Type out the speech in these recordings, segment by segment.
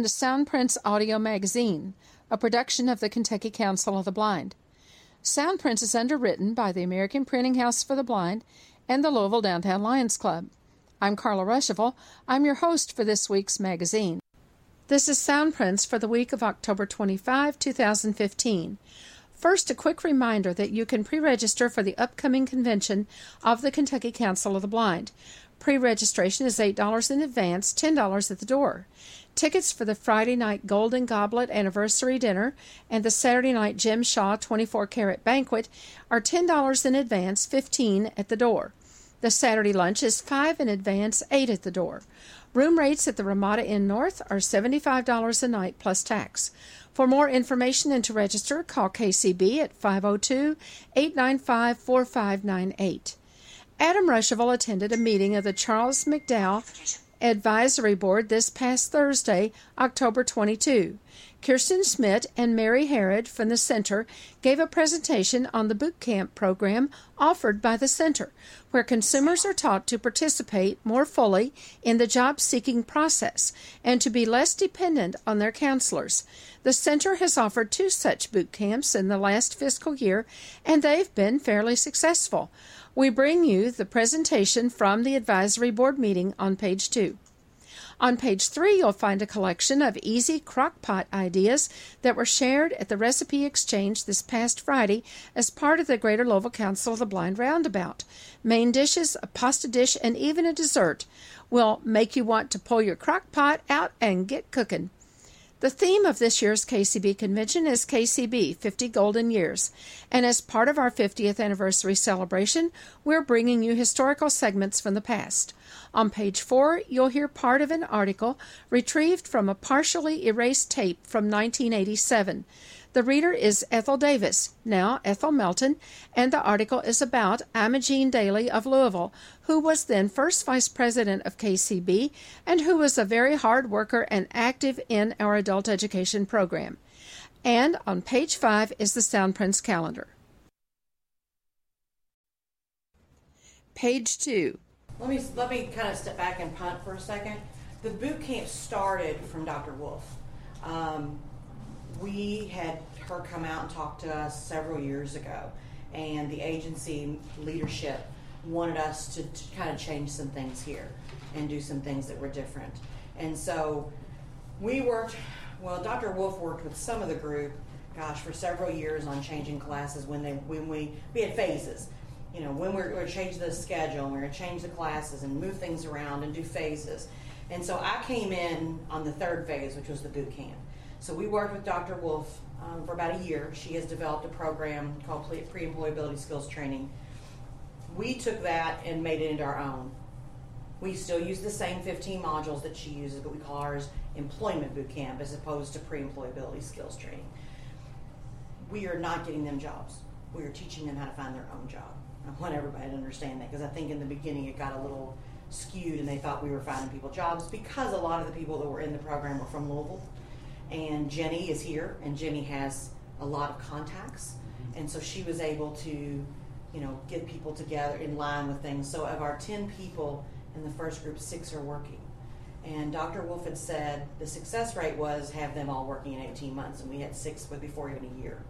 Welcome to Soundprints Audio Magazine, a production of the Kentucky Council of the Blind. Soundprints is underwritten by the American Printing House for the Blind and the Louisville Downtown Lions Club. I'm Carla Ruschival. I'm your host for this week's magazine. This is Soundprints for the week of October 25, 2015. First, a quick reminder that you can pre register for the upcoming convention of the Kentucky Council of the Blind. Pre registration is $8 in advance, $10 at the door. Tickets for the Friday night Golden Goblet anniversary dinner and the Saturday night Jim Shaw 24 karat banquet are $10 in advance, 15 at the door. The Saturday lunch is 5 in advance, 8 at the door. Room rates at the Ramada Inn North are $75 a night plus tax. For more information and to register, call KCB at 502 895 4598. Adam Ruschival attended a meeting of the Charles McDowell Advisory Board this past Thursday, October 22. Kirsten Schmidt and Mary Harrod from the Center gave a presentation on the boot camp program offered by the Center, where consumers are taught to participate more fully in the job seeking process and to be less dependent on their counselors. The Center has offered two such boot camps in the last fiscal year, and they've been fairly successful. We bring you the presentation from the Advisory Board meeting on page two. On page three, you'll find a collection of easy crock pot ideas that were shared at the Recipe Exchange this past Friday as part of the Greater Louisville Council of the Blind Roundabout. Main dishes, a pasta dish, and even a dessert will make you want to pull your crock pot out and get cooking. The theme of this year's KCB convention is KCB 50 Golden Years, and as part of our 50th anniversary celebration, we're bringing you historical segments from the past. On page 4, you'll hear part of an article retrieved from a partially erased tape from 1987. The reader is Ethel Davis, now Ethel Melton, and the article is about Imogene Daly of Louisville, who was then first vice president of KCB and who was a very hard worker and active in our adult education program. And on page 5 is the Soundprints calendar. Page 2. Let me let me kind of step back and punt for a second. The boot camp started from Dr. Wolf. Um, we had her come out and talk to us several years ago, and the agency leadership wanted us to, to kind of change some things here and do some things that were different. And so we worked, well, Dr. Wolf worked with some of the group, gosh, for several years on changing classes when they when we we had phases. You know, when we we're going to change the schedule, and we we're going to change the classes and move things around and do phases. And so I came in on the third phase, which was the boot camp. So we worked with Dr. Wolf um, for about a year. She has developed a program called Pre Employability Skills Training. We took that and made it into our own. We still use the same 15 modules that she uses, but we call ours Employment Boot Camp as opposed to Pre Employability Skills Training. We are not getting them jobs. We are teaching them how to find their own job. I want everybody to understand that because I think in the beginning it got a little skewed and they thought we were finding people jobs because a lot of the people that were in the program were from Louisville and Jenny is here, and Jenny has a lot of contacts, and so she was able to, you know, get people together in line with things. So of our ten people in the first group, six are working. And Dr. Wolf had said the success rate was have them all working in 18 months, and we had six before even a year.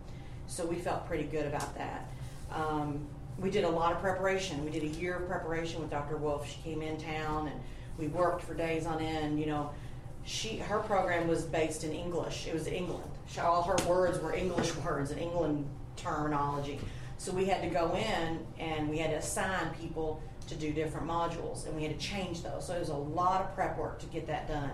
So we felt pretty good about that. Um, we did a lot of preparation. We did a year of preparation with Dr. Wolf. She came in town, and we worked for days on end. You know, she her program was based in English. It was England. She, all her words were English words and England terminology. So we had to go in and we had to assign people to do different modules, and we had to change those. So it was a lot of prep work to get that done.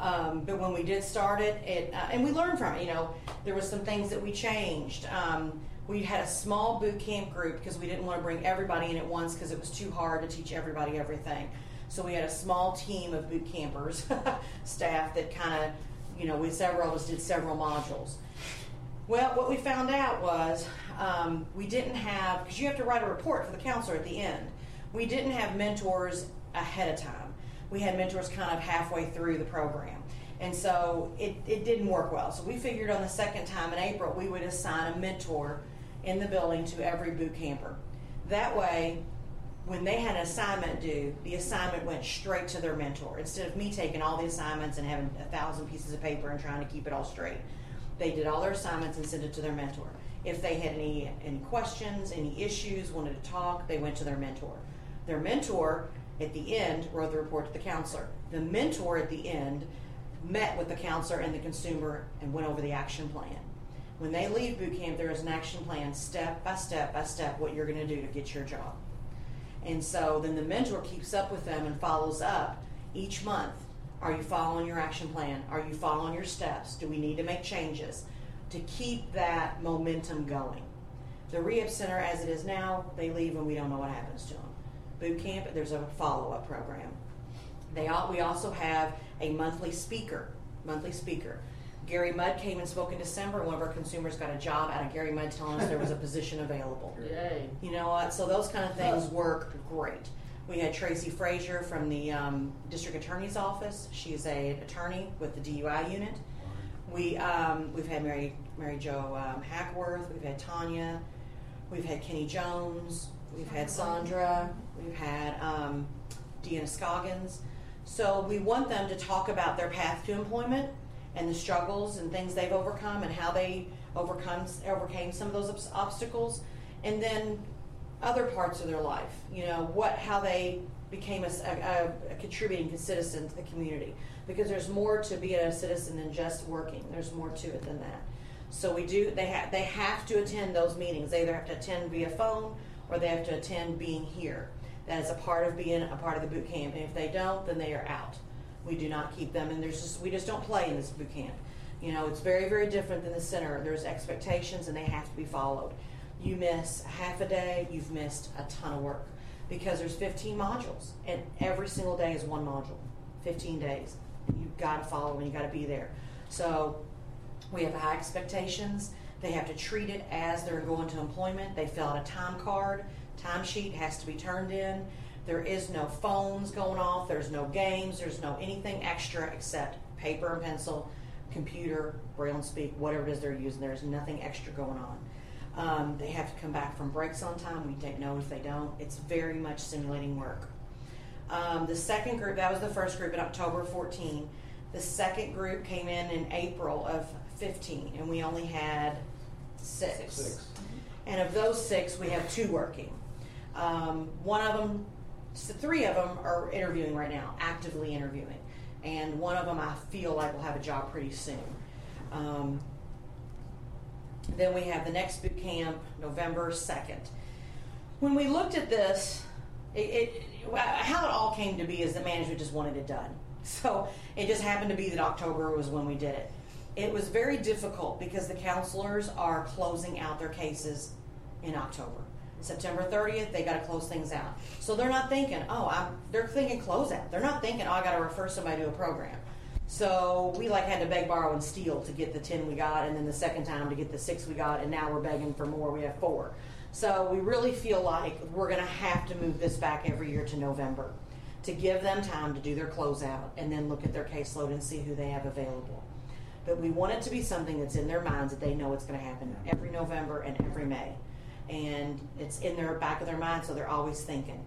Um, but when we did start it, it uh, and we learned from it. You know, there was some things that we changed. Um, we had a small boot camp group because we didn't want to bring everybody in at once because it was too hard to teach everybody everything. So we had a small team of boot campers, staff that kind of, you know, we several of us did several modules. Well, what we found out was um, we didn't have, because you have to write a report for the counselor at the end. We didn't have mentors ahead of time. We had mentors kind of halfway through the program. And so it, it didn't work well. So we figured on the second time in April, we would assign a mentor in the building to every boot camper. That way, when they had an assignment due, the assignment went straight to their mentor. Instead of me taking all the assignments and having a thousand pieces of paper and trying to keep it all straight, they did all their assignments and sent it to their mentor. If they had any any questions, any issues, wanted to talk, they went to their mentor. Their mentor at the end wrote the report to the counselor. The mentor at the end met with the counselor and the consumer and went over the action plan. When they leave boot camp, there is an action plan, step by step by step, what you're going to do to get your job. And so then the mentor keeps up with them and follows up each month. Are you following your action plan? Are you following your steps? Do we need to make changes? to keep that momentum going. The rehab center, as it is now, they leave and we don't know what happens to them. Boot camp, there's a follow-up program. They all, we also have a monthly speaker, monthly speaker. Gary Mudd came and spoke in December. One of our consumers got a job out of Gary Mudd telling us there was a position available. Yay. You know what? So those kind of things work great. We had Tracy Frazier from the um, district attorney's office. She's a attorney with the DUI unit. We um, we've had Mary Mary Jo um, Hackworth. We've had Tanya. We've had Kenny Jones. We've had Sandra. We've had um, Deanna Scoggins. So we want them to talk about their path to employment and the struggles and things they've overcome and how they overcome overcame some of those obstacles, and then other parts of their life. You know what how they became a, a, a contributing citizen to the community because there's more to being a citizen than just working. There's more to it than that. So we do. They have they have to attend those meetings. They either have to attend via phone or they have to attend being here. That is a part of being a part of the boot camp. And if they don't, then they are out. We do not keep them, and there's just we just don't play in this boot camp. You know, it's very very different than the center. There's expectations, and they have to be followed. You miss half a day, you've missed a ton of work because there's 15 modules, and every single day is one module. 15 days you've got to follow and you've got to be there. So we have high expectations. They have to treat it as they're going to employment. They fill out a time card. Timesheet has to be turned in. There is no phones going off. There's no games. There's no anything extra except paper and pencil, computer, braille and speak, whatever it is they're using. There's nothing extra going on. Um, they have to come back from breaks on time. We take note if they don't. It's very much simulating work. Um, the second group, that was the first group in October 14. The second group came in in April of 15, and we only had six. Six. And of those six, we have two working. Um, one of them, three of them are interviewing right now, actively interviewing. And one of them I feel like will have a job pretty soon. Um, then we have the next boot camp, November 2nd. When we looked at this, it, it, how it all came to be is that management just wanted it done. So it just happened to be that October was when we did it. It was very difficult because the counselors are closing out their cases in October. September 30th, they got to close things out. So they're not thinking, oh, I'm, they're thinking close out. They're not thinking, oh, I got to refer somebody to a program. So we like had to beg, borrow, and steal to get the 10 we got, and then the second time to get the six we got, and now we're begging for more. We have four. So we really feel like we're going to have to move this back every year to November to give them time to do their closeout and then look at their caseload and see who they have available. But we want it to be something that's in their minds that they know it's going to happen every November and every May. And it's in their back of their mind, so they're always thinking.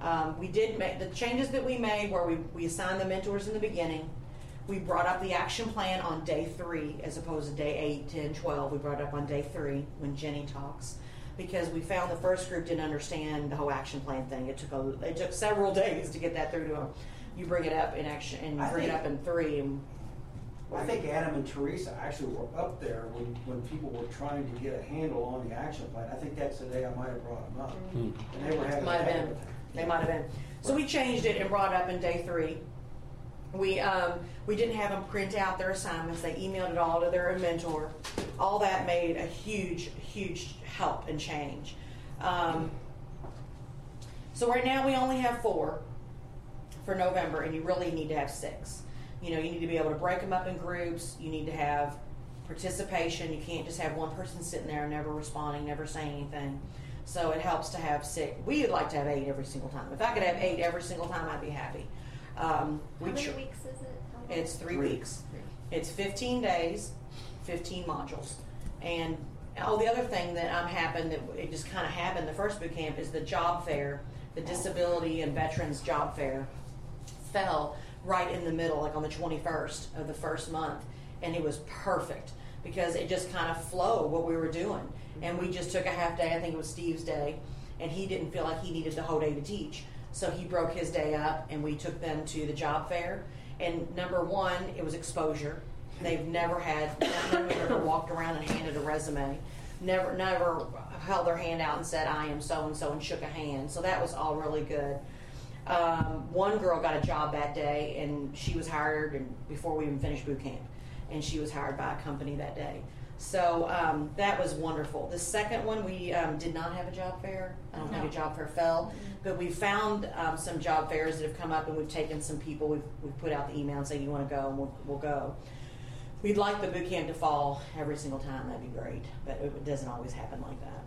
Um, we did make the changes that we made where we, we assigned the mentors in the beginning. We brought up the action plan on day three as opposed to day 8, 10, 12. We brought it up on day three when Jenny talks because we found the first group didn't understand the whole action plan thing. It took a it took several days to get that through to them. You bring it up in action and you I bring it up in three and I think Adam and Teresa actually were up there when, when people were trying to get a handle on the action plan. I think that's the day I might have brought them up. And they were having. Might have been. of a time. They might have been. So we changed it and brought it up in day three. We um, we didn't have them print out their assignments. They emailed it all to their mentor. All that made a huge, huge help and change. Um, so right now we only have four for November, and you really need to have six. You know, you need to be able to break them up in groups. You need to have participation. You can't just have one person sitting there never responding, never saying anything. So it helps to have six. We would like to have eight every single time. If I could have eight every single time, I'd be happy. Um, How we many tr- weeks is it? How? It's three Three. weeks. It's 15 days, 15 modules. And oh, the other thing that I'm happened that it just kind of happened the first boot camp is the job fair the Disability and Veterans Job Fair fell right in the middle, like on the 21st of the first month, and it was perfect because it just kind of flowed what we were doing. And we just took a half day, I think it was Steve's day, and he didn't feel like he needed the whole day to teach. So he broke his day up, and we took them to the job fair. And number one, it was exposure. They've never had, never walked around and handed a resume, never, never held their hand out and said, "I am so and so," and shook a hand. So that was all really good. Um, one girl got a job that day, and she was hired, and before we even finished boot camp, and she was hired by a company that day. So um, that was wonderful. The second one, we um, did not have a job fair. I don't think a job fair fell, but we found um, some job fairs that have come up, and we've taken some people. We've, we've put out the email and say you want to go, and we'll, we'll go. We'd like the boot camp to fall every single time. That'd be great, but it doesn't always happen like that.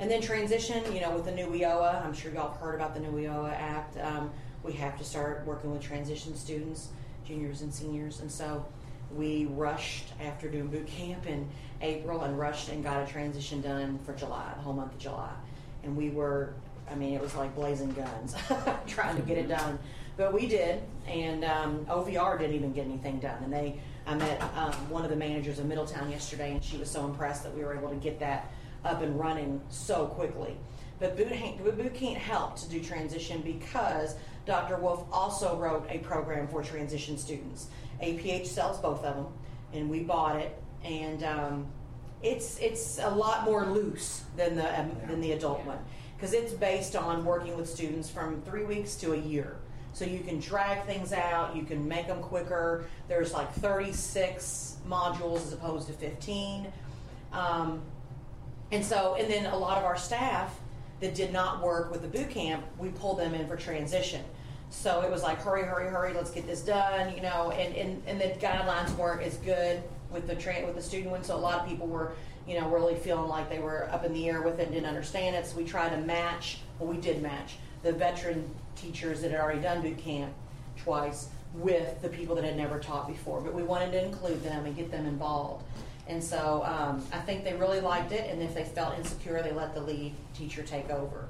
And then transition, you know, with the new WIOA, I'm sure y'all have heard about the new WIOA Act. Um, we have to start working with transition students, juniors and seniors, and so we rushed after doing boot camp in April and rushed and got a transition done for July, the whole month of July. And we were, I mean, it was like blazing guns trying to get it done. But we did, and um, OVR didn't even get anything done. And they, I met um, one of the managers of Middletown yesterday, and she was so impressed that we were able to get that up and running so quickly. But boot, boot camp helped to do transition because Dr. Wolf also wrote a program for transition students. APH sells both of them, and we bought it, and um, it's it's a lot more loose than the um, than the adult one because it's based on working with students from three weeks to a year. So you can drag things out, you can make them quicker. There's like 36 modules as opposed to 15. Um, and so, and then a lot of our staff that did not work with the boot camp, we pulled them in for transition. So it was like, hurry, hurry, hurry, let's get this done, you know, and, and, and the guidelines weren't as good with the train with the student one. So a lot of people were, you know, really feeling like they were up in the air with it and didn't understand it. So we tried to match, well, we did match the veteran teachers that had already done boot camp twice with the people that had never taught before. But we wanted to include them and get them involved. And so um, I think they really liked it, and if they felt insecure, they let the lead teacher take over.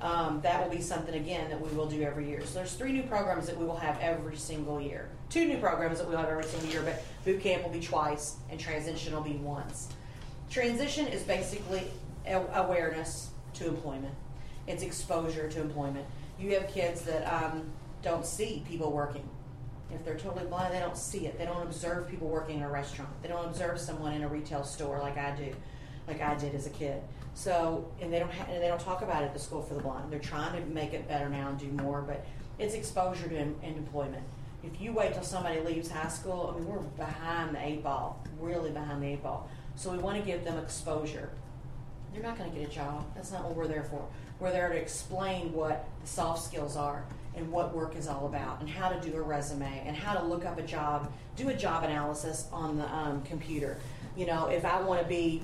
Um, that will be something again that we will do every year. So there's three new programs that we will have every single year. Two new programs that we'll have every single year, but boot camp will be twice and transition will be once. Transition is basically awareness to employment. It's exposure to employment. You have kids that um, don't see people working if they're totally blind, they don't see it. They don't observe people working in a restaurant. They don't observe someone in a retail store like I do, like I did as a kid. So, and they don't ha- and they don't talk about it at the School for the Blind. They're trying to make it better now and do more, but it's exposure to employment. If you wait till somebody leaves high school, I mean, we're behind the eight ball, really behind the eight ball. So we want to give them exposure. They're not going to get a job. That's not what we're there for. We're there to explain what the soft skills are and what work is all about and how to do a resume and how to look up a job, do a job analysis on the um, computer. You know, if I want to be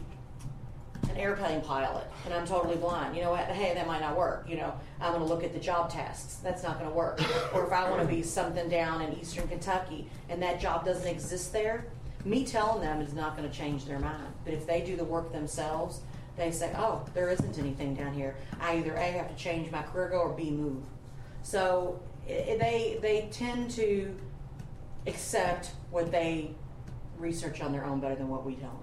an airplane pilot and I'm totally blind, you know what? Hey, that might not work. You know, I'm going to look at the job tasks. That's not going to work. or if I want to be something down in eastern Kentucky and that job doesn't exist there, me telling them is not going to change their mind. But if they do the work themselves, they say, oh, there isn't anything down here. I either A, have to change my career goal or B, move. So they they tend to accept what they research on their own better than what we don't,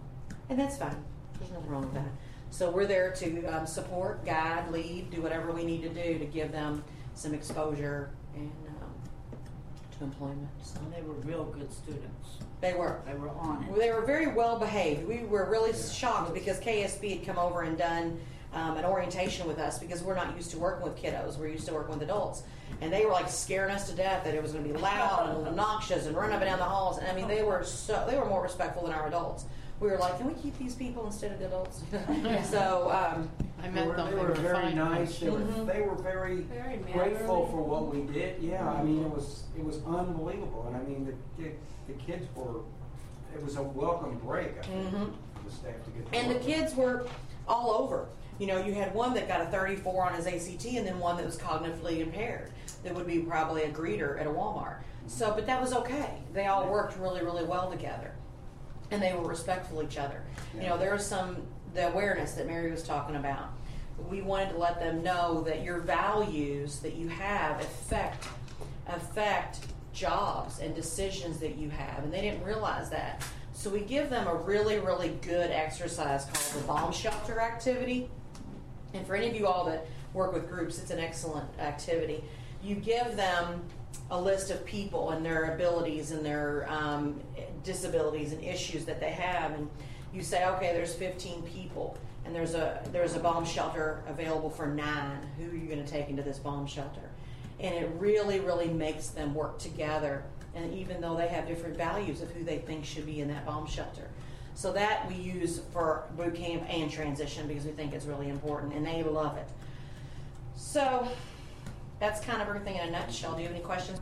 and that's fine. There's nothing wrong with that. So we're there to um, support, guide, lead, do whatever we need to do to give them some exposure and um, to employment. So they were real good students. They were. They were on it. They were very well behaved. We were really shocked because KSB had come over and done um, an orientation with us because we're not used to working with kiddos. We're used to working with adults. And they were like scaring us to death that it was going to be loud and obnoxious and run up and down the halls. And I mean, they were so they were more respectful than our adults. We were like, can we keep these people instead of the adults? so um, I They met were, them. they were very nice. They were, Mhm. they were very, Very grateful for what we did. Yeah, I mean, it was it was unbelievable, and I mean, the the, the kids were. It was a welcome break. I think Mhm. for the staff to get. To And the work. kids were all over. You know, you had one that got a 34 on his ACT, and then one that was cognitively impaired. That would be probably a greeter at a Walmart. So, but that was okay. They all worked really, really well together, and they were respectful of each other. You know, Yeah. there was some the awareness that Mary was talking about. we wanted to let them know that your values that you have affect affect jobs and decisions that you have, and they didn't realize that. So we give them a really, really good exercise called the bomb shelter activity. And for any of you all that work with groups, it's an excellent activity. You give them a list of people and their abilities and their um, disabilities and issues that they have, and you say, okay, there's 15 people, and there's a there's a bomb shelter available for nine. Who are you going to take into this bomb shelter? And it really, really makes them work together. And even though they have different values of who they think should be in that bomb shelter. So that we use for boot camp and transition because we think it's really important and they love it. So that's kind of everything in a nutshell. Do you have any questions?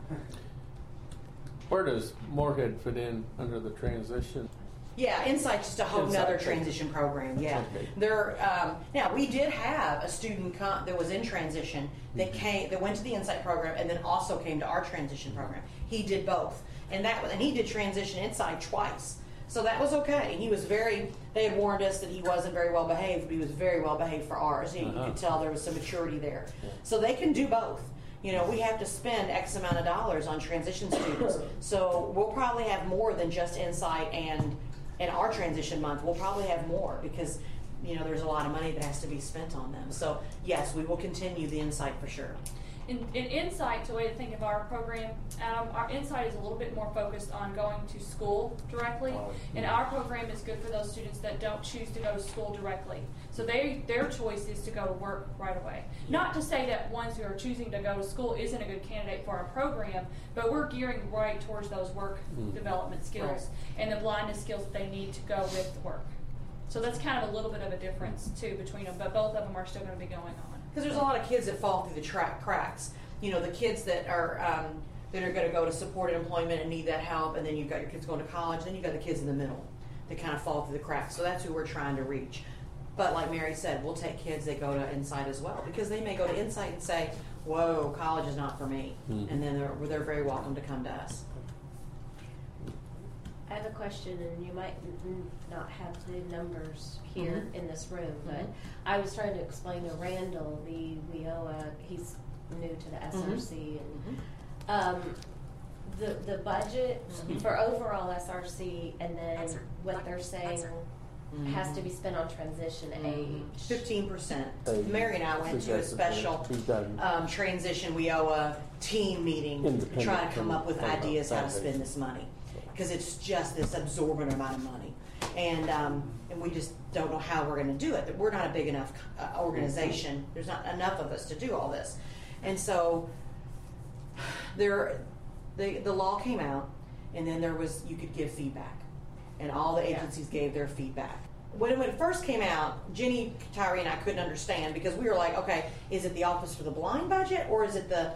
Where does Moorhead fit in under the transition? Yeah, Insight's just a whole Insight, nother transition program. Yeah, Okay. they're um, now we did have a student come, that was in transition that Mm-hmm. came that went to the Insight program and then also came to our transition program. He did both, and that and he did transition Insight twice. So that was okay. He was very. They had warned us that he wasn't very well behaved, but he was very well behaved for ours. You, you Uh-huh. could tell there was some maturity there. Yeah. So they can do both. You know, we have to spend X amount of dollars on transition students. So we'll probably have more than just Insight and in our transition month. We'll probably have more because you know there's a lot of money that has to be spent on them. So yes, we will continue the Insight for sure. In, in Insight, the way to think of our program, um, our Insight is a little bit more focused on going to school directly, and our program is good for those students that don't choose to go to school directly. So they, their choice is to go to work right away. Not to say that ones who are choosing to go to school isn't a good candidate for our program, but we're gearing right towards those work development skills and the blindness skills that they need to go with the work. So that's kind of a little bit of a difference too between them, but both of them are still going to be going on. Because there's a lot of kids that fall through the track cracks. You know, the kids that are um, that are going to go to supported employment and need that help, and then you've got your kids going to college. Then you've got the kids in the middle that kind of fall through the cracks. So that's who we're trying to reach. But like Mary said, we'll take kids that go to Insight as well because they may go to Insight and say, "Whoa, college is not for me," Mhm. and then they're they're very welcome to come to us. I have a question, and you might n- n- not have the numbers here Mhm. in this room, but Mhm. I was trying to explain to Randall, the WIOA, he's new to the SRC, and um, the the budget Mhm. for overall SRC, and then what they're saying has to be spent on transition age. Fifteen percent. Mary and I went to a special that. We've done- um, transition WIOA team meeting to try to come up with ideas how to spend this money because it's just this absorbent amount of money, and um, and we just don't know how we're going to do it. That We're not a big enough uh, organization. There's not enough of us to do all this, and so there, the the law came out, and then there was you could give feedback, and all the agencies gave their feedback. When, when it first came out, Jenny, Tyree, and I couldn't understand because we were like, okay, is it the Office for the Blind budget or is it the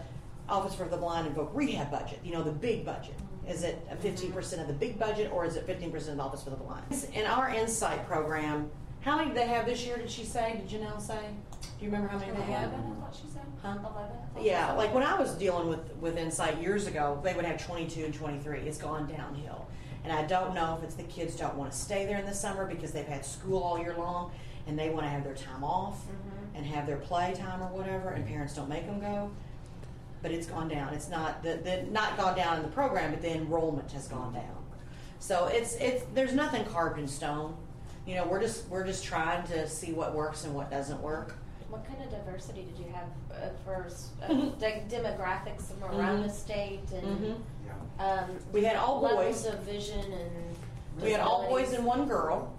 Office for the Blind and Voc Rehab budget? You know, the big budget. Is it fifteen percent of the big budget or is it fifteen percent of the Office for the Blind? In our Insight program, how many did they have this year? Did she say? Did Janelle say? Do you remember how many they had? Eleven, I thought she said. Huh? Eleven. Yeah, like when I was dealing with, with Insight years ago, they would have 22 and 23. It's gone downhill. And I don't know if it's the kids don't want to stay there in the summer because they've had school all year long and they want to have their time off mm-hmm. and have their play time or whatever, and parents don't make them go. But it's gone down. It's not the, the not gone down in the program, but the enrollment has gone down. So it's it's there's nothing carved in stone. You know, we're just we're just trying to see what works and what doesn't work. What kind of diversity did you have uh, for uh, de- demographics from around Mhm. the state and Mhm. Um, We had all levels boys. of vision and We had all boys and one girl.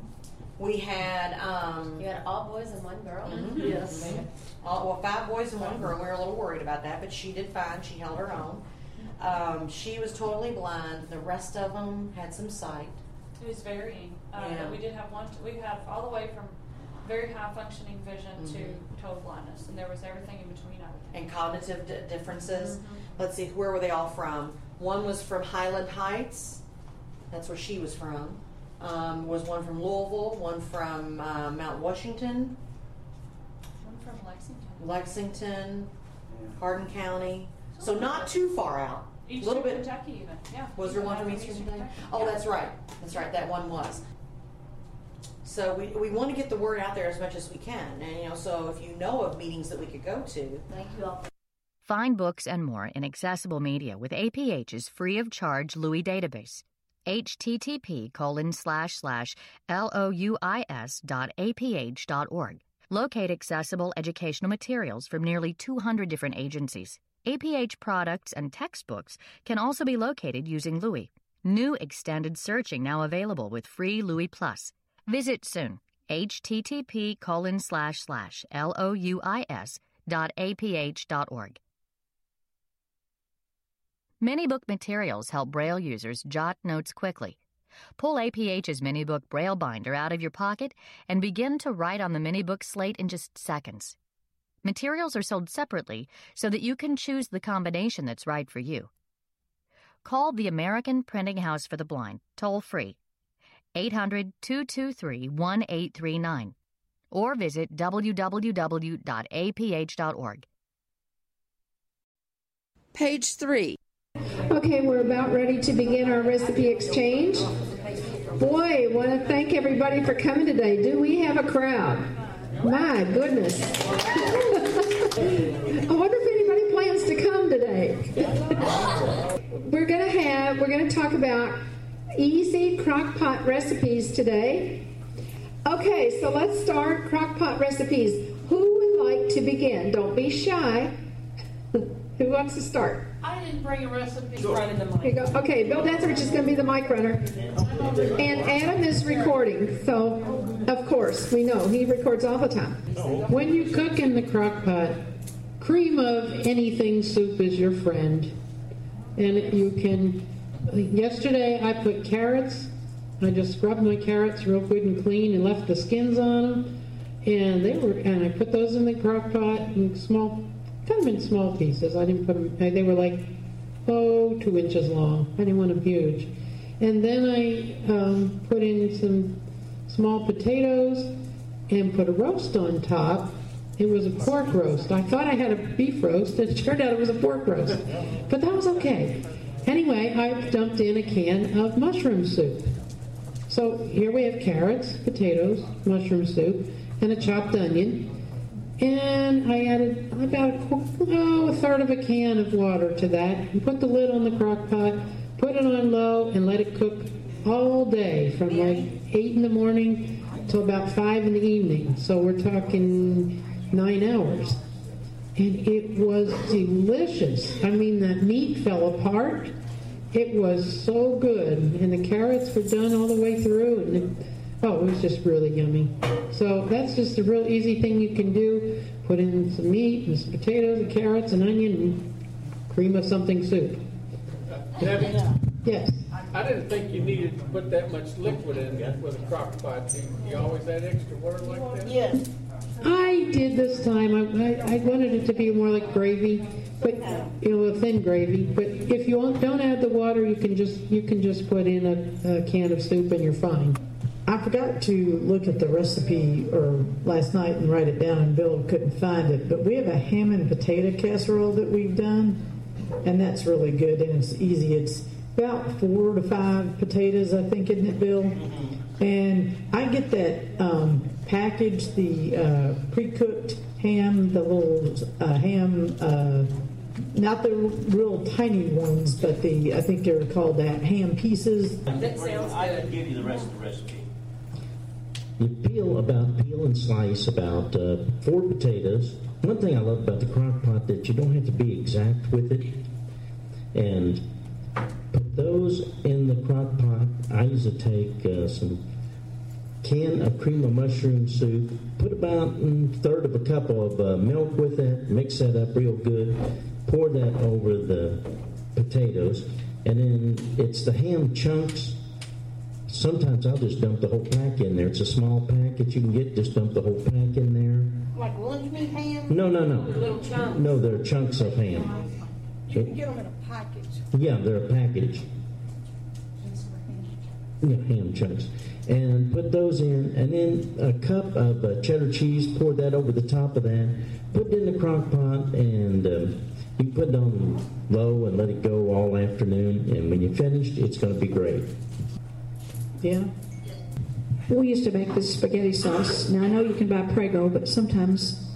We had um, You had all boys and one girl. Mhm. Yes. all, well five boys and one girl. We were a little worried about that, but she did fine. She held her own. Um, she was totally blind. The rest of them had some sight. It was varying. Um, Yeah. but we did have one. We had all the way from very high functioning vision Mhm. to total blindness, and there was everything in between. I would think. and cognitive d- differences. Mhm. Let's see, where were they all from? One was from Highland Heights. That's where she was from. Um, was one from Louisville, one from uh, Mount Washington, One from Lexington. Lexington, Yeah. Hardin County. So not too far out. A Eastern little bit. Kentucky, even. Yeah. Was there one from from Eastern Eastern Kentucky? Kentucky. Oh, Yeah. that's right. That's right. That one was. So we, we want to get the word out there as much as we can. And, you know, so if you know of meetings that we could go to, Thank you all. Find books and more in accessible media with APH's free of charge Louis database. Http colon slash slash louis dot aph dot org. Locate accessible educational materials from nearly 200 different agencies. APH products and textbooks can also be located using Louis. New extended searching now available with free Louis Plus. Visit soon. http colon slash slash louis dot aph dot org. Manybook materials help Braille users jot notes quickly. Pull APH's Manybook Braille binder out of your pocket and begin to write on the Manybook slate in just seconds. Materials are sold separately so that you can choose the combination that's right for you. Call the American Printing House for the Blind, toll free, 800 223 1839, or visit www.aph.org. Page 3. Okay, we're about ready to begin our recipe exchange. Boy, want to thank everybody for coming today. Do we have a crowd? My goodness. I wonder if anybody plans to come today. we're going to have, we're going to talk about easy crock pot recipes today. Okay, so let's start crock pot recipes. Who would like to begin? Don't be shy. Who wants to start? I didn't bring a recipe. Right in the Here you go. Okay, Bill Dethridge is going to be the mic runner. And Adam is recording, so of course, we know he records all the time. When you cook in the crock pot, cream of anything soup is your friend. And you can. Yesterday I put carrots. I just scrubbed my carrots real good and clean and left the skins on them. And they were, and I put those in the crock pot and small, kind of in small pieces. I didn't put them. They were like, oh, two inches long. I didn't want them huge. And then I um, put in some small potatoes and put a roast on top. It was a pork roast. I thought I had a beef roast, and it turned out it was a pork roast. But that was okay. Anyway, I dumped in a can of mushroom soup. So here we have carrots, potatoes, mushroom soup, and a chopped onion. And I added about oh, a third of a can of water to that. And put the lid on the crock pot, put it on low, and let it cook all day from like 8 in the morning till about 5 in the evening. So we're talking nine hours. And it was delicious. I mean, the meat fell apart. It was so good. And the carrots were done all the way through. And oh, it was just really yummy. So that's just a real easy thing you can do. Put in some meat and some potatoes and carrots and onion and cream of something soup. Debbie, Yes. I didn't think you needed to put that much liquid in with a crock pot. You, you always add extra water like that? Yes. I did this time. I, I, I wanted it to be more like gravy, but you know, a thin gravy. But if you don't add the water, you can just you can just put in a, a can of soup and you're fine. I forgot to look at the recipe or last night and write it down, and Bill couldn't find it. But we have a ham and potato casserole that we've done, and that's really good and it's easy. It's about four to five potatoes, I think, isn't it, Bill? And I get that um, package, the uh, pre-cooked ham, the little uh, ham. Uh, not the real tiny ones, but the I think they're called that ham pieces. That sounds I good. can give you the rest of the recipe. You peel about peel and slice about uh, four potatoes. One thing I love about the crock pot that you don't have to be exact with it, and put those in the crock pot. I usually take uh, some can of cream of mushroom soup, put about a third of a cup of uh, milk with it, mix that up real good, pour that over the potatoes, and then it's the ham chunks. Sometimes I'll just dump the whole pack in there. It's a small pack that you can get. Just dump the whole pack in there. Like lunch meat ham? No, no, no. Little chunks. No, they're chunks of ham. You can get them in a package. Yeah, they're a package. Yeah, ham chunks. And put those in, and then a cup of uh, cheddar cheese, pour that over the top of that. Put it in the crock pot, and um, you put it on low and let it go all afternoon. And when you're finished, it's going to be great. Yeah. we used to make this spaghetti sauce. Now I know you can buy Prego, but sometimes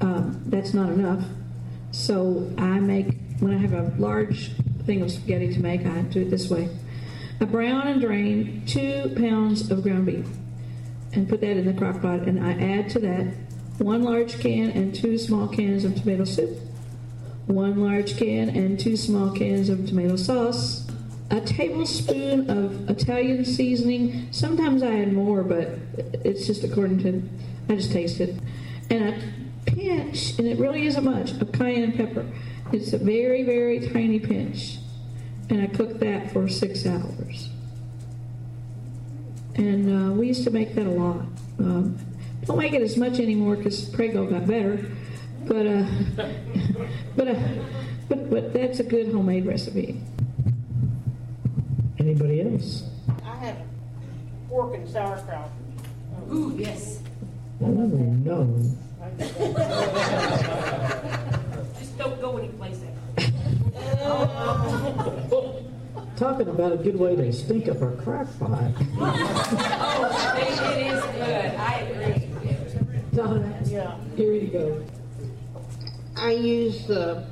um, that's not enough. So I make when I have a large thing of spaghetti to make, I do it this way: I brown and drain two pounds of ground beef and put that in the crock pot, and I add to that one large can and two small cans of tomato soup, one large can and two small cans of tomato sauce, a tablespoon of Italian seasoning. Sometimes I add more, but it's just according to, I just taste it. And a pinch, and it really isn't much, of cayenne pepper. It's a very, very tiny pinch. And I cook that for six hours. And uh, we used to make that a lot. Um, don't make it as much anymore because Prego got better. But, uh, but, uh, but, but that's a good homemade recipe. Anybody else? I have pork and sauerkraut. Ooh, yes. Oh, no. Just don't go anyplace Talking about a good way to stink up our crock pot. Oh, it it is good. I agree. Donna, Yeah. here you go. I use uh,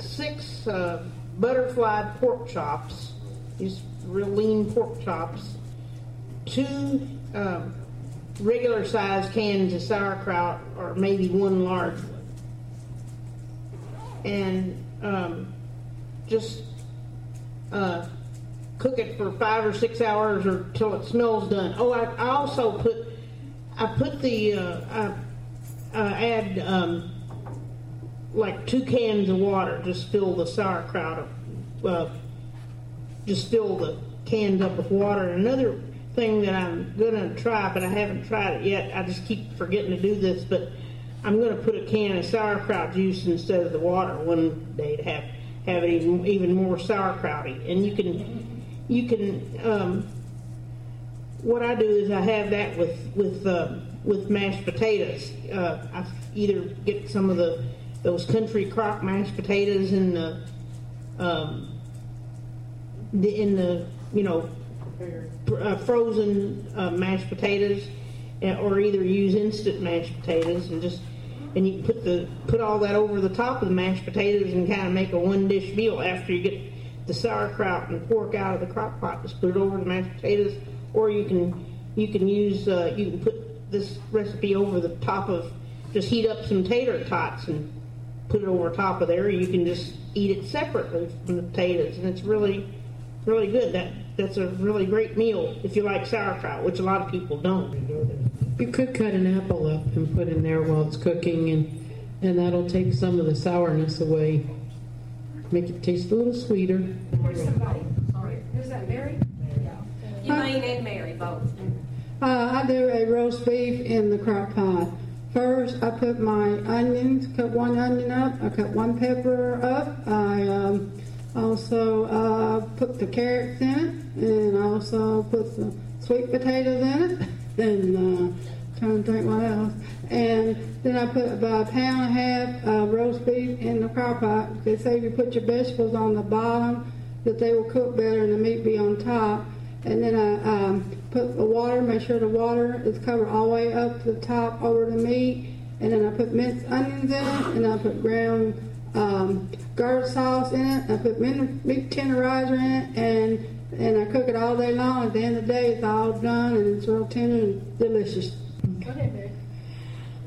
six uh, butterfly pork chops, these real lean pork chops, two um, regular sized cans of sauerkraut, or maybe one large one, and um, just uh, cook it for five or six hours or till it smells done. Oh, I, I also put I put the uh, I uh, add um, like two cans of water. Just fill the sauerkraut up. Uh, just fill the cans up with water. And Another thing that I'm gonna try, but I haven't tried it yet. I just keep forgetting to do this, but I'm gonna put a can of sauerkraut juice instead of the water one day to have have it even even more sauerkrauty. And you can you can um, what I do is I have that with with uh, with mashed potatoes. Uh, I either get some of the those country crock mashed potatoes in the um, the, in the you know uh, frozen uh, mashed potatoes, uh, or either use instant mashed potatoes and just and you put the put all that over the top of the mashed potatoes and kind of make a one dish meal after you get the sauerkraut and pork out of the crock pot. Just put it over the mashed potatoes, or you can you can use uh, you can put this recipe over the top of just heat up some tater tots and put it over top of there. You can just eat it separately from the potatoes, and it's really really good. That that's a really great meal if you like sauerkraut, which a lot of people don't. You could cut an apple up and put in there while it's cooking, and and that'll take some of the sourness away, make it taste a little sweeter. Somebody, Sorry. Who's that, Mary? Mary, Elaine and Mary both. Uh, I do a roast beef in the crock pot. First, I put my onions, cut one onion up, I cut one pepper up. I um, also uh, put the carrots in it, and also put the sweet potatoes in it, and uh, trying to think what else. And then I put about a pound and a half of roast beef in the crock pot. They say if you put your vegetables on the bottom, that they will cook better and the meat be on top. And then I um, put the water, make sure the water is covered all the way up to the top over the meat. And then I put minced onions in it, and I put ground um, garlic sauce in it. I put min- meat tenderizer in it, and and I cook it all day long. At the end of the day, it's all done, and it's real tender and delicious. Go ahead, Mary.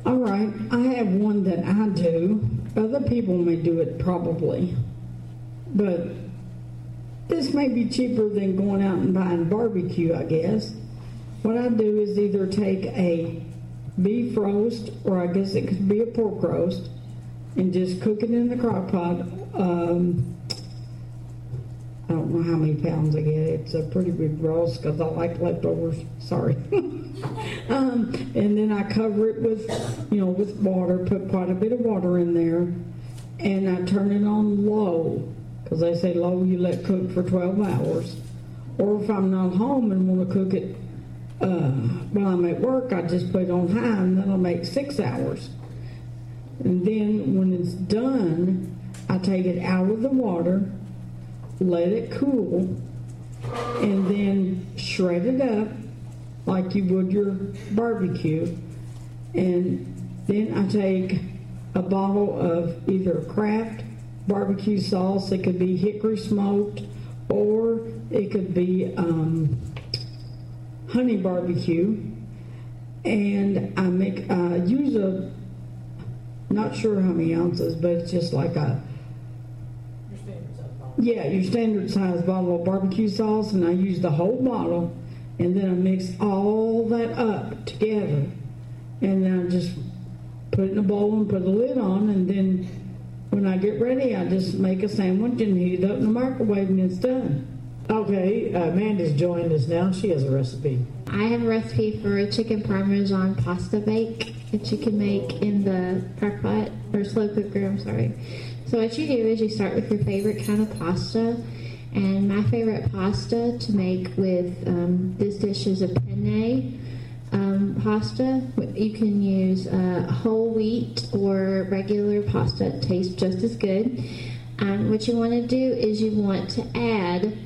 All right, I have one that I do. Other people may do it probably, but this may be cheaper than going out and buying barbecue, I guess. What I do is either take a beef roast, or I guess it could be a pork roast, and just cook it in the crock pot. Um, I don't know how many pounds I get. It's a pretty big roast because I like leftovers. Sorry. um, and then I cover it with, you know, with water. Put quite a bit of water in there, and I turn it on low because they say low you let cook for 12 hours. Or if I'm not home and want to cook it uh, while I'm at work, I just put it on high, and that'll make six hours. And then when it's done, I take it out of the water, let it cool, and then shred it up like you would your barbecue, and then I take a bottle of either Kraft barbecue sauce. It could be hickory smoked, or it could be um, honey barbecue, and I make uh, use a not sure how many ounces, but it's just like a yeah, your standard size bottle of barbecue sauce, and I use the whole bottle, and then I mix all that up together, and then I just put it in a bowl and put the lid on, and then when I get ready, I just make a sandwich and heat it up in the microwave, and it's done. Okay, uh, Amanda's joined us now. She has a recipe. I have a recipe for a chicken parmesan pasta bake that you can make in the crock pot or slow cooker. I'm sorry. So what you do is you start with your favorite kind of pasta, and my favorite pasta to make with um, this dish is a penne um, pasta. You can use uh, whole wheat or regular pasta; it tastes just as good. Um, what you want to do is you want to add,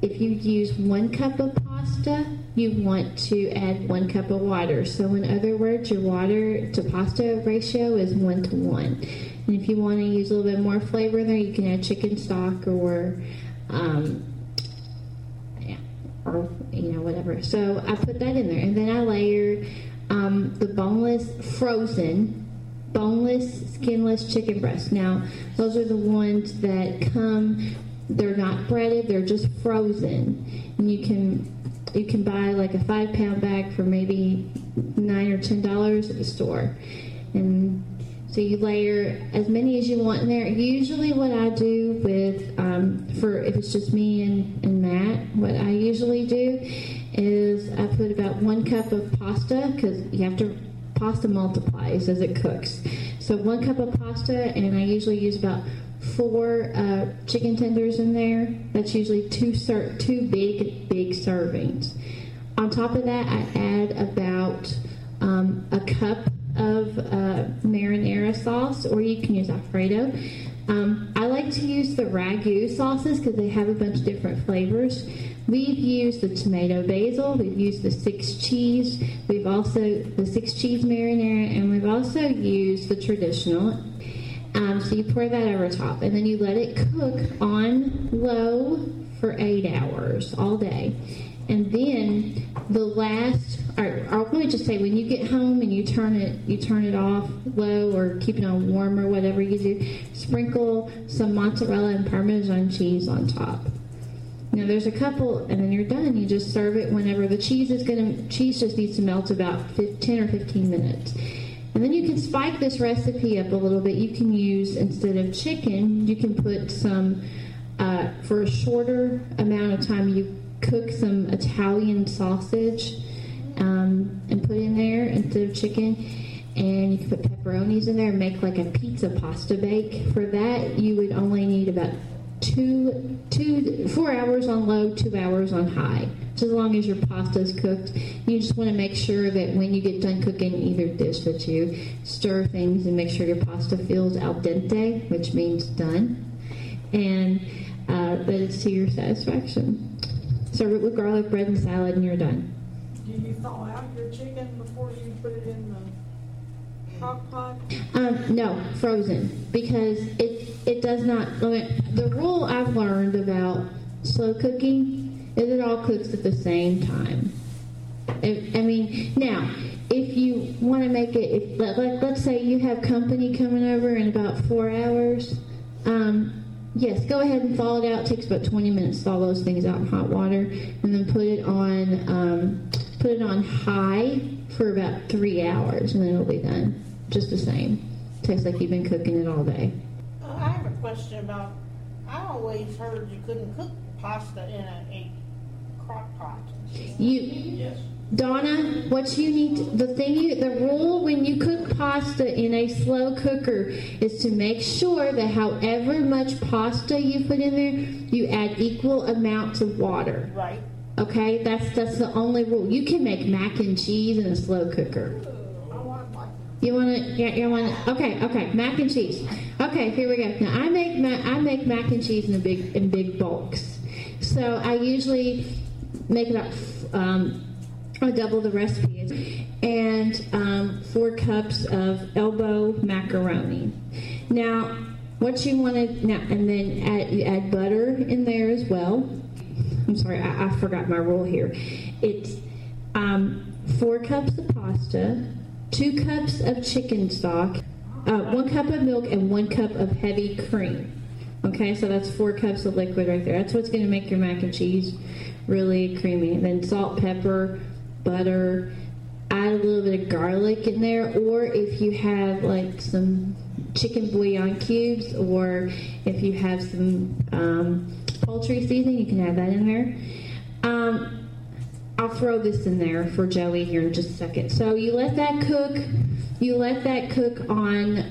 if you use one cup of pasta, you want to add one cup of water. So, in other words, your water to pasta ratio is one to one. And if you want to use a little bit more flavor in there, you can add chicken stock or, um, yeah, or you know whatever. So I put that in there, and then I layer um, the boneless frozen, boneless skinless chicken breast. Now those are the ones that come. They're not breaded; they're just frozen, and you can you can buy like a five pound bag for maybe nine or ten dollars at the store, and so you layer as many as you want in there. Usually, what I do with um, for if it's just me and, and Matt, what I usually do is I put about one cup of pasta because you have to pasta multiplies as it cooks. So one cup of pasta, and I usually use about four uh, chicken tenders in there. That's usually two ser- two big big servings. On top of that, I add about um, a cup of uh, marinara sauce, or you can use Alfredo. Um, I like to use the ragu sauces because they have a bunch of different flavors. We've used the tomato basil, we've used the six cheese, we've also the six cheese marinara, and we've also used the traditional. Um, so you pour that over top, and then you let it cook on low for eight hours all day. And then the last, or, or let me just say, when you get home and you turn it, you turn it off low or keep it on warm or whatever you do, sprinkle some mozzarella and Parmesan cheese on top. Now there's a couple, and then you're done. You just serve it whenever the cheese is gonna. Cheese just needs to melt about 15 or 15 minutes. And then you can spike this recipe up a little bit. You can use instead of chicken, you can put some uh, for a shorter amount of time. You cook some Italian sausage um, and put in there instead of chicken. And you can put pepperonis in there and make like a pizza pasta bake. For that, you would only need about two, two, four hours on low, two hours on high. So as long as your pasta is cooked, you just want to make sure that when you get done cooking either dish that you stir things and make sure your pasta feels al dente, which means done, and uh, that it's to your satisfaction. Serve it with garlic bread and salad, and you're done. Do you thaw out your chicken before you put it in the crock pot? Um, no, frozen because it it does not. I mean, the rule I've learned about slow cooking is it all cooks at the same time. I, I mean, now if you want to make it, if, let, let's say you have company coming over in about four hours. Um, Yes, go ahead and thaw it out. It takes about 20 minutes to thaw those things out in hot water, and then put it on um, put it on high for about three hours, and then it'll be done. Just the same. Tastes like you've been cooking it all day. I have a question about. I always heard you couldn't cook pasta in a, a crock pot. You Yes. Donna, what you need, to, the thing, you, the rule when you cook pasta in a slow cooker is to make sure that however much pasta you put in there, you add equal amounts of water. Right. Okay, that's that's the only rule. You can make mac and cheese in a slow cooker. I want You want to? Yeah, you want to? Okay, okay, mac and cheese. Okay, here we go. Now I make ma- I make mac and cheese in big in big bulks. So I usually make about um, double the recipe, and um, four cups of elbow macaroni. Now, what you want to now, and then add, you add butter in there as well. I'm sorry, I, I forgot my rule here. It's um, four cups of pasta, two cups of chicken stock, uh, one cup of milk, and one cup of heavy cream. Okay, so that's four cups of liquid right there. That's what's going to make your mac and cheese really creamy. And then salt, pepper, butter. Add a little bit of garlic in there, or if you have like some chicken bouillon cubes, or if you have some um, poultry seasoning, you can add that in there. Um, I'll throw this in there for Joey here in just a second. So you let that cook. You let that cook on.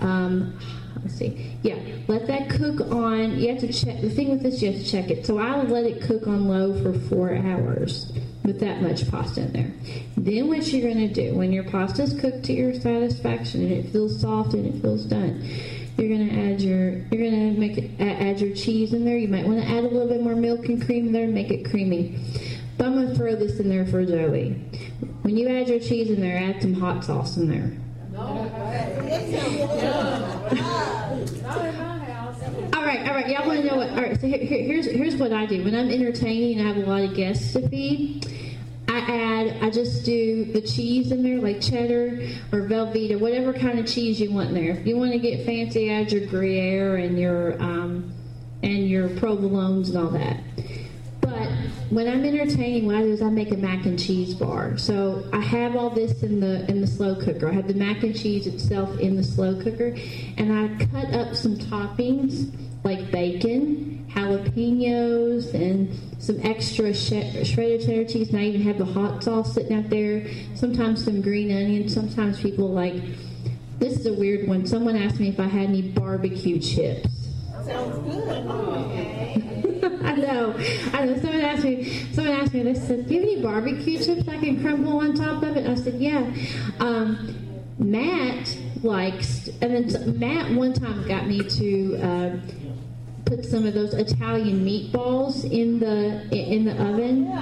Um, let's see. Yeah, let that cook on. You have to check. The thing with this, you have to check it. So I'll let it cook on low for four hours with that much pasta in there. Then what you're going to do when your pasta's cooked to your satisfaction and it feels soft and it feels done, you're going to add your you're going to make it, add your cheese in there. You might want to add a little bit more milk and cream there and make it creamy. But I'm going to throw this in there for Joey. When you add your cheese in there, add some hot sauce in there. All right, all right. Y'all want to know what? All right. So here, here, here's here's what I do when I'm entertaining and I have a lot of guests to feed. I add, I just do the cheese in there, like cheddar or Velveeta, whatever kind of cheese you want in there. If you want to get fancy, add your Gruyere and your um, and your provolones and all that. But when I'm entertaining, what I do is I make a mac and cheese bar. So I have all this in the in the slow cooker. I have the mac and cheese itself in the slow cooker, and I cut up some toppings like bacon, jalapenos, and some extra sh- shredded cheddar cheese. And I even have the hot sauce sitting out there. Sometimes some green onions. Sometimes people like. This is a weird one. Someone asked me if I had any barbecue chips. Sounds good. I know. I know. Someone asked me. Someone asked me. They said, "Do you have any barbecue chips I can crumble on top of it?" I said, "Yeah." Um, Matt likes, and then Matt one time got me to uh, put some of those Italian meatballs in the in the oven.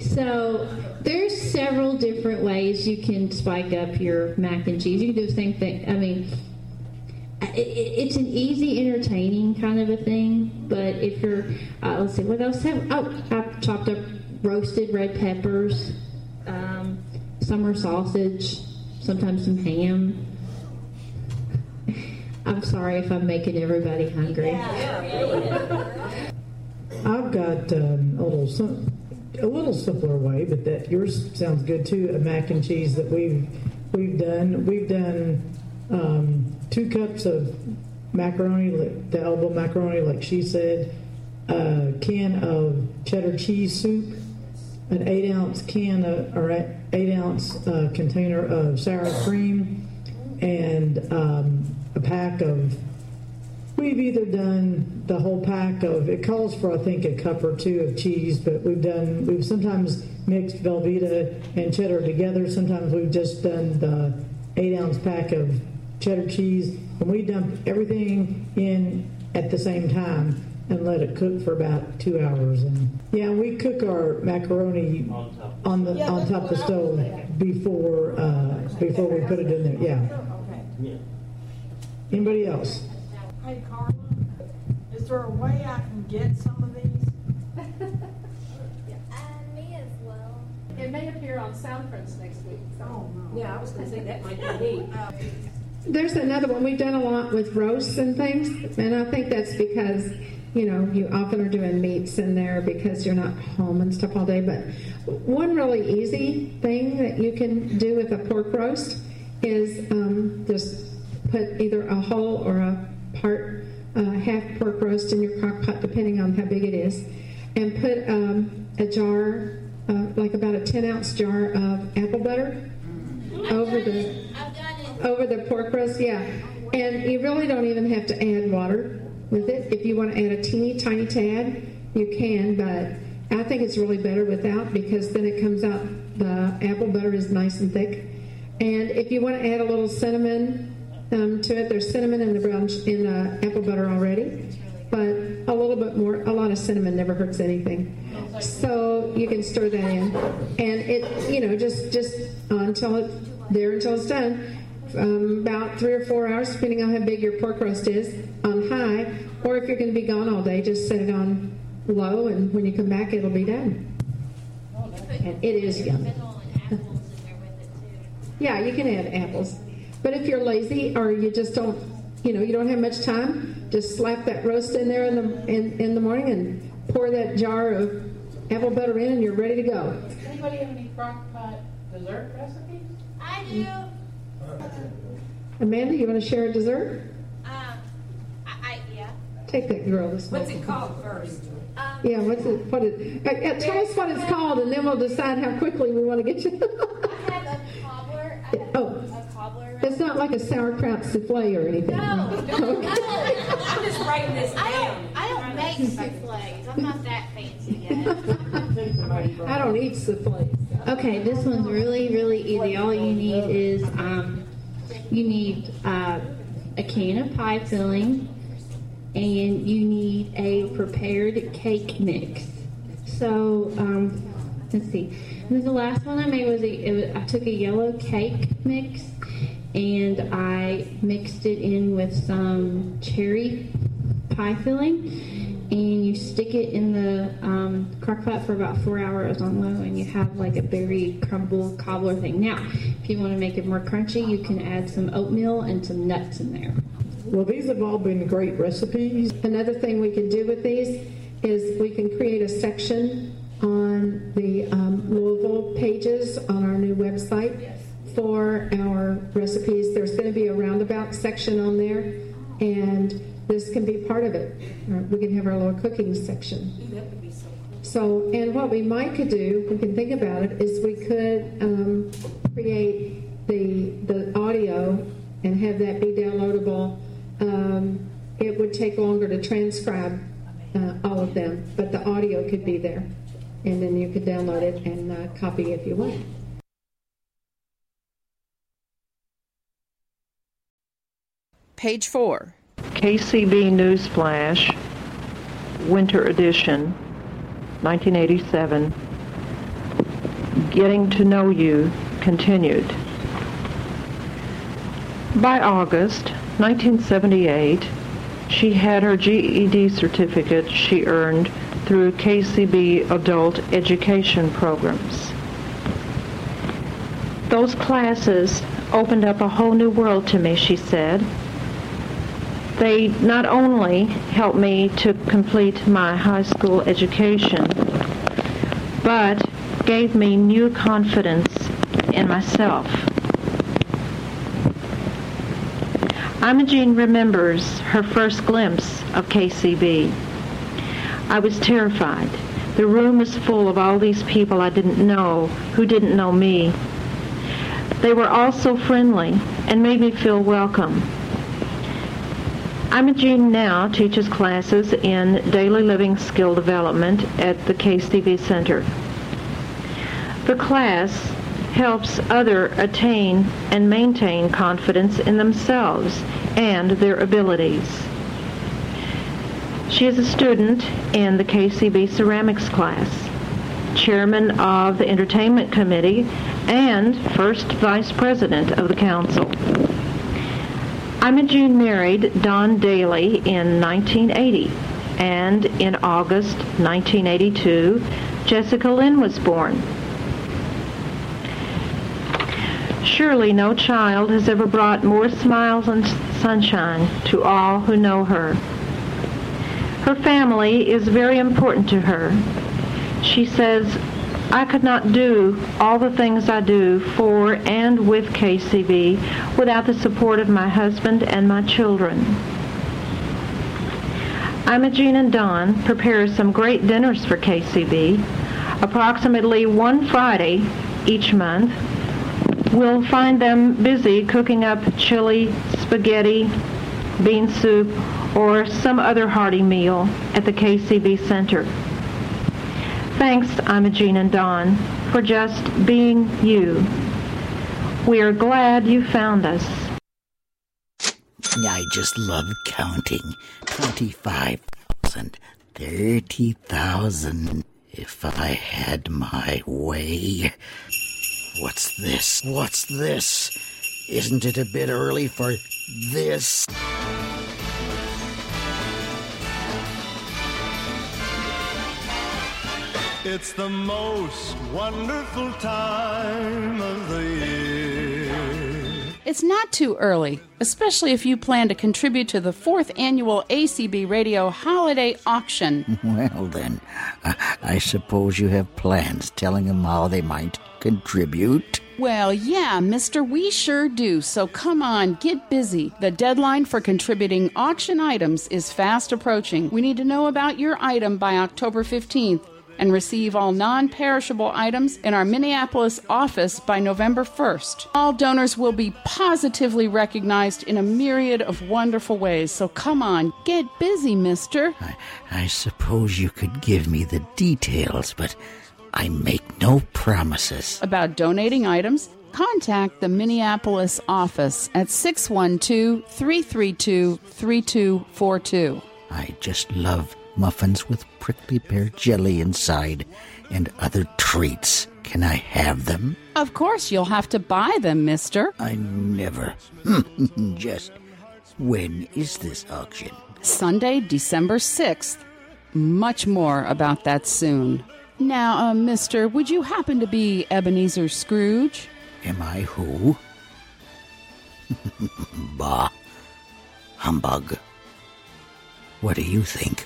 So there's several different ways you can spike up your mac and cheese. You can do the same thing. I mean it's an easy, entertaining kind of a thing. But if you're, uh, let's see, what else? Have, oh, I've chopped up roasted red peppers, um, summer sausage, sometimes some ham. I'm sorry if I'm making everybody hungry. Yeah. I've got um, a little sim- a little simpler way, but that yours sounds good too. A mac and cheese that we've we've done. We've done um, two cups of macaroni, the elbow macaroni, like she said, a can of cheddar cheese soup, an eight ounce can of, or eight ounce uh, container of sour cream, and um, a pack of. We've either done the whole pack of. It calls for I think a cup or two of cheese, but we've done. We've sometimes mixed Velveeta and cheddar together. Sometimes we've just done the eight ounce pack of cheddar cheese, and we dump everything in at the same time and let it cook for about two hours. And yeah, we cook our macaroni on the on top of the stove before uh, before we put it in there. Yeah. Anybody else? Hey Carla, is there a way I can get some of these? me as well. It may appear on Soundprints next week. Oh, no. Yeah, I was going to say that might be neat. There's another one. We've done a lot with roasts and things, and I think that's because, you know, you often are doing meats in there because you're not home and stuff all day. But one really easy thing that you can do with a pork roast is um, just put either a whole or a part, uh, half pork roast in your crock pot, depending on how big it is, and put um, a jar, uh, like about a 10 ounce jar of apple butter over the over the pork roast, yeah. And you really don't even have to add water with it. If you want to add a teeny tiny tad, you can, but I think it's really better without because then it comes out, the apple butter is nice and thick. And if you want to add a little cinnamon um, to it, there's cinnamon in the brown in the apple butter already. But a little bit more. A lot of cinnamon never hurts anything. So you can stir that in, and it you know just just until it there until it's done. Um, about three or four hours, depending on how big your pork roast is, on high. Or if you're going to be gone all day, just set it on low, and when you come back, it'll be done. And it is yummy. yeah, you can add apples. But if you're lazy or you just don't, you know, you don't have much time, just slap that roast in there in the in, in the morning and pour that jar of apple butter in, and you're ready to go. Does Anybody have any crock pot dessert recipes? I do. Amanda, you want to share a dessert? Um, I, I yeah. Take that girl this What's it called first? Um, Yeah, what's it? What it? Uh, uh, tell us what it's called, and then we'll decide how quickly we want to get you. I have a cobbler. I have Oh. a cobbler. it's not like a sauerkraut souffle or anything. No, no, no. I'm just writing this I don't. I don't make souffles. I'm not that fancy yet. I don't eat souffle. Okay, this one's really, really easy. All you need is um, you need uh, a can of pie filling, and you need a prepared cake mix. So um, let's see. And then the last one I made was, a, was I took a yellow cake mix and I mixed it in with some cherry pie filling and you stick it in the um, crock pot for about four hours on low, and you have like a berry crumble cobbler thing. Now, if you want to make it more crunchy, you can add some oatmeal and some nuts in there. Well, these have all been great recipes. Another thing we can do with these is we can create a section on the um, Louisville pages on our new website for our recipes. There's going to be a roundabout section on there, and this can be part of it. We can have our little cooking section. So. So, and what we might could do, we can think about it, is we could um, create the the audio and have that be downloadable. Um, it would take longer to transcribe uh, all of them, but the audio could be there, and then you could download it and uh, copy if you want. Page 4. KCB Newsflash, Winter Edition, 1987. Getting to Know You continued. By August 1978, she had her GED certificate she earned through KCB adult education programs. Those classes opened up a whole new world to me, she said. They not only helped me to complete my high school education, but gave me new confidence in myself. Imogene remembers her first glimpse of KCB. I was terrified. The room was full of all these people I didn't know who didn't know me. They were all so friendly and made me feel welcome. Imogene now teaches classes in daily living skill development at the KCB Center. The class helps other attain and maintain confidence in themselves and their abilities. She is a student in the KCB ceramics class, chairman of the entertainment committee, and first vice president of the council. Imogene married Don Daly in 1980, and in August 1982, Jessica Lynn was born. Surely no child has ever brought more smiles and sunshine to all who know her. Her family is very important to her. She says, I could not do all the things I do for and with KCB without the support of my husband and my children. Imogene and Don prepare some great dinners for KCB. Approximately one Friday each month, we'll find them busy cooking up chili, spaghetti, bean soup, or some other hearty meal at the KCB Center. Thanks, Imogene and Don, for just being you. We are glad you found us. I just love counting. 25, thousand. Thirty thousand. If I had my way. What's this? What's this? Isn't it a bit early for this? It's the most wonderful time of the year. It's not too early, especially if you plan to contribute to the fourth annual ACB Radio Holiday Auction. Well, then, I, I suppose you have plans telling them how they might contribute. Well, yeah, mister, we sure do. So come on, get busy. The deadline for contributing auction items is fast approaching. We need to know about your item by October 15th and receive all non perishable items in our Minneapolis office by November 1st. All donors will be positively recognized in a myriad of wonderful ways. So come on, get busy, mister. I suppose you could give me the details, but I make no promises. About donating items, contact the Minneapolis office at 612 332 3242. I just love muffins with prickly pear jelly inside and other treats. Can I have them? Of course, you'll have to buy them, mister. I never. just when is this auction? Sunday, December 6th. Much more about that soon. Now, uh, mister, would you happen to be Ebenezer Scrooge? Am I who? bah. Humbug. What do you think?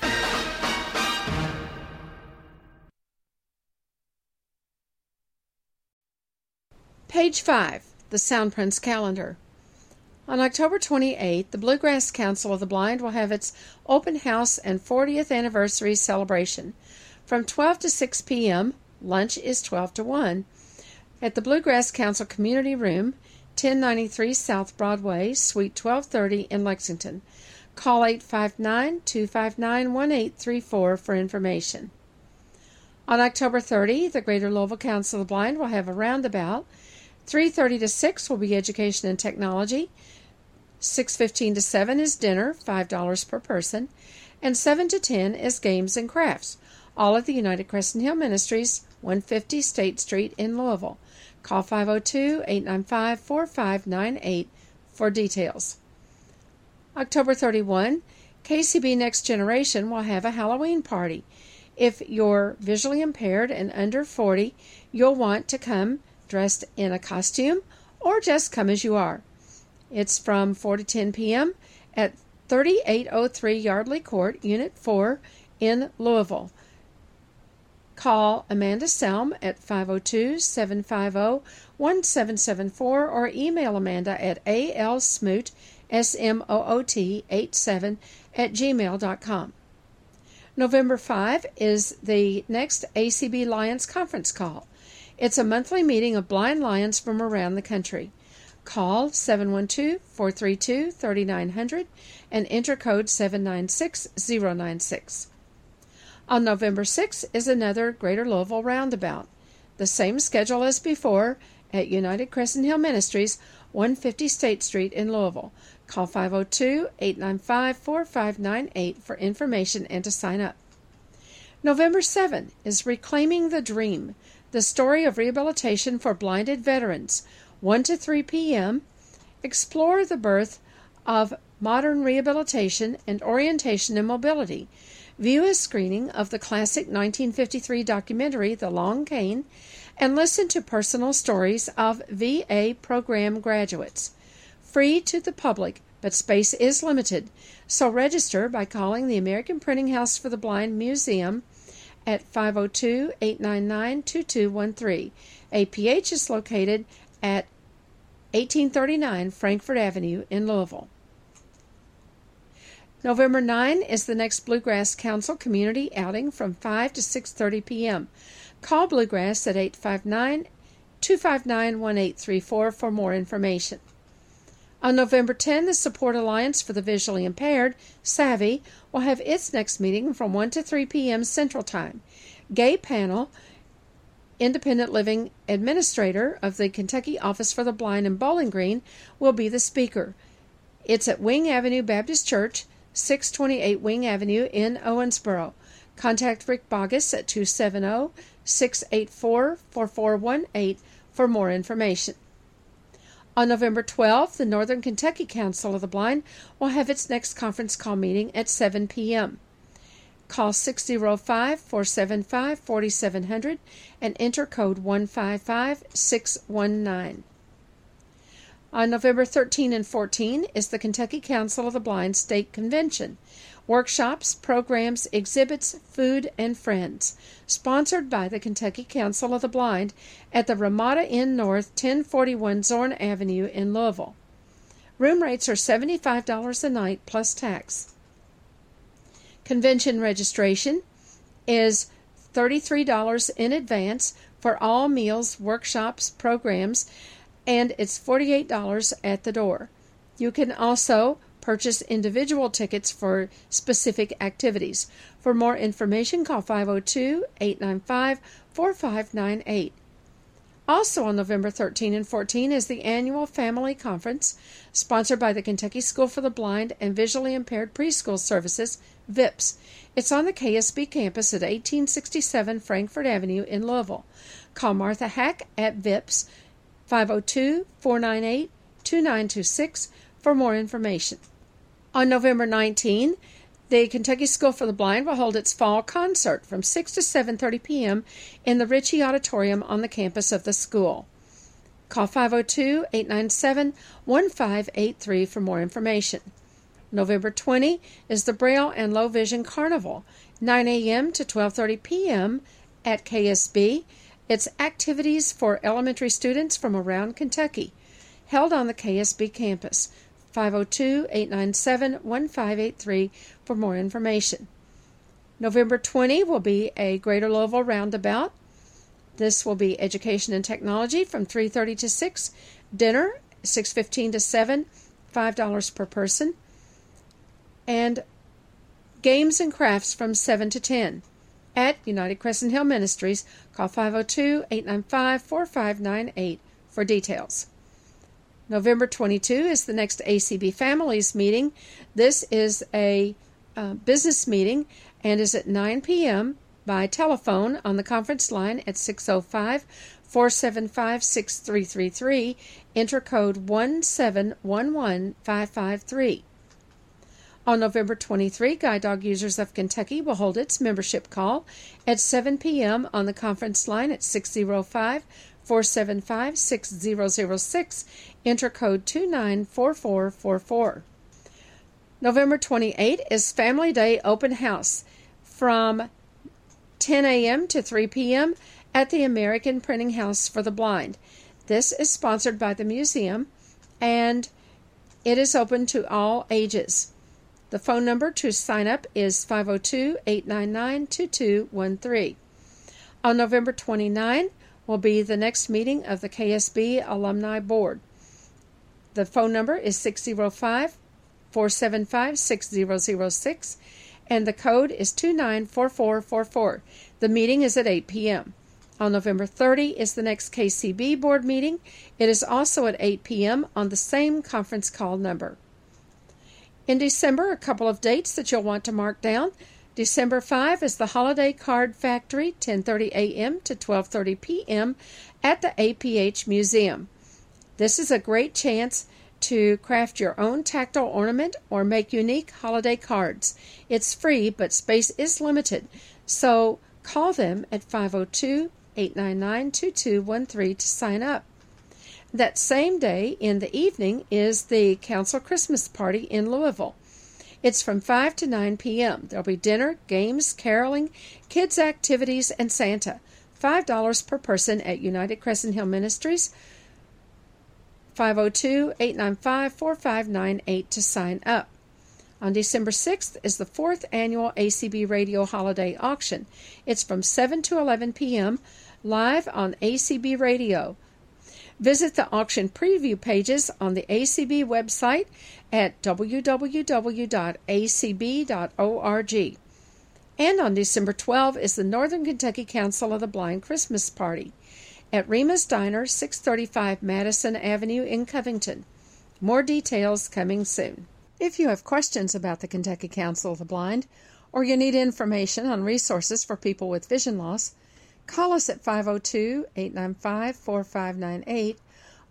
Page 5, the Sound Prints Calendar. On October 28th, the Bluegrass Council of the Blind will have its open house and 40th anniversary celebration. From 12 to 6 p.m., lunch is 12 to 1, at the Bluegrass Council Community Room, 1093 South Broadway, Suite 1230 in Lexington. Call 859 259 1834 for information. On October 30, the Greater Louisville Council of the Blind will have a roundabout. 3:30 to 6 will be education and technology. 6:15 to 7 is dinner, $5 per person, and 7 to 10 is games and crafts. All at the United Crescent Hill Ministries, 150 State Street in Louisville. Call 502-895-4598 for details. October 31, KCB Next Generation will have a Halloween party. If you're visually impaired and under 40, you'll want to come dressed in a costume or just come as you are. It's from 4 to 10 p.m. at 3803 Yardley Court, Unit 4 in Louisville. Call Amanda Selm at 502 750 1774 or email Amanda at alsmoot, S-M-O-O-T, 87 at gmail.com. November 5 is the next ACB Lions conference call. It's a monthly meeting of blind lions from around the country. Call 712 432 3900 and enter code 796096. On November 6 is another Greater Louisville roundabout. The same schedule as before at United Crescent Hill Ministries, 150 State Street in Louisville. Call 502 895 4598 for information and to sign up. November 7 is Reclaiming the Dream, the story of rehabilitation for blinded veterans, 1 to 3 p.m. Explore the birth of modern rehabilitation and orientation and mobility. View a screening of the classic 1953 documentary, The Long Cane, and listen to personal stories of VA program graduates. Free to the public, but space is limited, so register by calling the American Printing House for the Blind Museum at 502 899 2213. APH is located at 1839 Frankfort Avenue in Louisville. November 9 is the next Bluegrass Council community outing from 5 to 6:30 p.m. Call Bluegrass at 859 259 1834 for more information. On November 10, the Support Alliance for the Visually Impaired, SAVI, will have its next meeting from 1 to 3 p.m. Central Time. Gay Panel, Independent Living Administrator of the Kentucky Office for the Blind in Bowling Green, will be the speaker. It's at Wing Avenue Baptist Church, 628 Wing Avenue in Owensboro. Contact Rick Bogus at 270 684 4418 for more information. On November 12th, the Northern Kentucky Council of the Blind will have its next conference call meeting at 7 p.m. Call 605 475 4700 and enter code 155619. On November 13 and 14 is the Kentucky Council of the Blind State Convention. Workshops, programs, exhibits, food, and friends. Sponsored by the Kentucky Council of the Blind at the Ramada Inn North, 1041 Zorn Avenue in Louisville. Room rates are $75 a night plus tax. Convention registration is $33 in advance for all meals, workshops, programs, and it's $48 at the door. You can also purchase individual tickets for specific activities. For more information, call 502 895 4598. Also on November 13 and 14 is the annual Family Conference, sponsored by the Kentucky School for the Blind and Visually Impaired Preschool Services, VIPS. It's on the KSB campus at 1867 Frankfort Avenue in Louisville. Call Martha Hack at VIPS 502 498 2926 for more information. On November 19, the Kentucky School for the Blind will hold its fall concert from 6 to 7:30 p.m. in the Ritchie Auditorium on the campus of the school. Call 502-897-1583 for more information. November 20 is the Braille and Low Vision Carnival, 9 a.m. to 12:30 p.m. at KSB. It's activities for elementary students from around Kentucky, held on the KSB campus. 502 897 1583 for more information. November 20 will be a Greater Louisville roundabout. This will be education and technology from 3:30 to 6, dinner 6:15 to 7, $5 per person, and games and crafts from 7 to 10 at United Crescent Hill Ministries. Call 502-895-4598 for details. November 22 is the next ACB Families meeting. This is a uh, business meeting and is at 9 p.m. by telephone on the conference line at 605 475 6333. Enter code 1711553. On November 23, Guide Dog Users of Kentucky will hold its membership call at 7 p.m. on the conference line at 605 475 6006. Enter code 294444. November 28 is Family Day Open House from 10 a.m. to 3 p.m. at the American Printing House for the Blind. This is sponsored by the museum and it is open to all ages. The phone number to sign up is 502 899 2213. On November 29 will be the next meeting of the KSB Alumni Board. The phone number is 605 475 6006 and the code is 294444. The meeting is at 8 p.m. On November 30 is the next KCB board meeting. It is also at 8 p.m. on the same conference call number. In December, a couple of dates that you'll want to mark down. December 5 is the Holiday Card Factory, 10:30 a.m. to 12:30 p.m. at the APH Museum. This is a great chance to craft your own tactile ornament or make unique holiday cards. It's free, but space is limited. So call them at 502 899 2213 to sign up. That same day in the evening is the Council Christmas Party in Louisville. It's from 5 to 9 p.m. There'll be dinner, games, caroling, kids' activities, and Santa. $5 per person at United Crescent Hill Ministries. 502 895 4598 to sign up. On December 6th is the fourth annual ACB Radio Holiday Auction. It's from 7 to 11 p.m. live on ACB Radio. Visit the auction preview pages on the ACB website at www.acb.org. And on December 12 is the Northern Kentucky Council of the Blind Christmas Party at Rima's Diner, 635 Madison Avenue in Covington. More details coming soon. If you have questions about the Kentucky Council of the Blind, or you need information on resources for people with vision loss, call us at 502 895 4598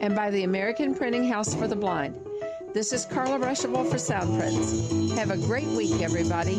and by the American Printing House for the Blind. This is Carla Ruschival for Sound Prints. Have a great week, everybody.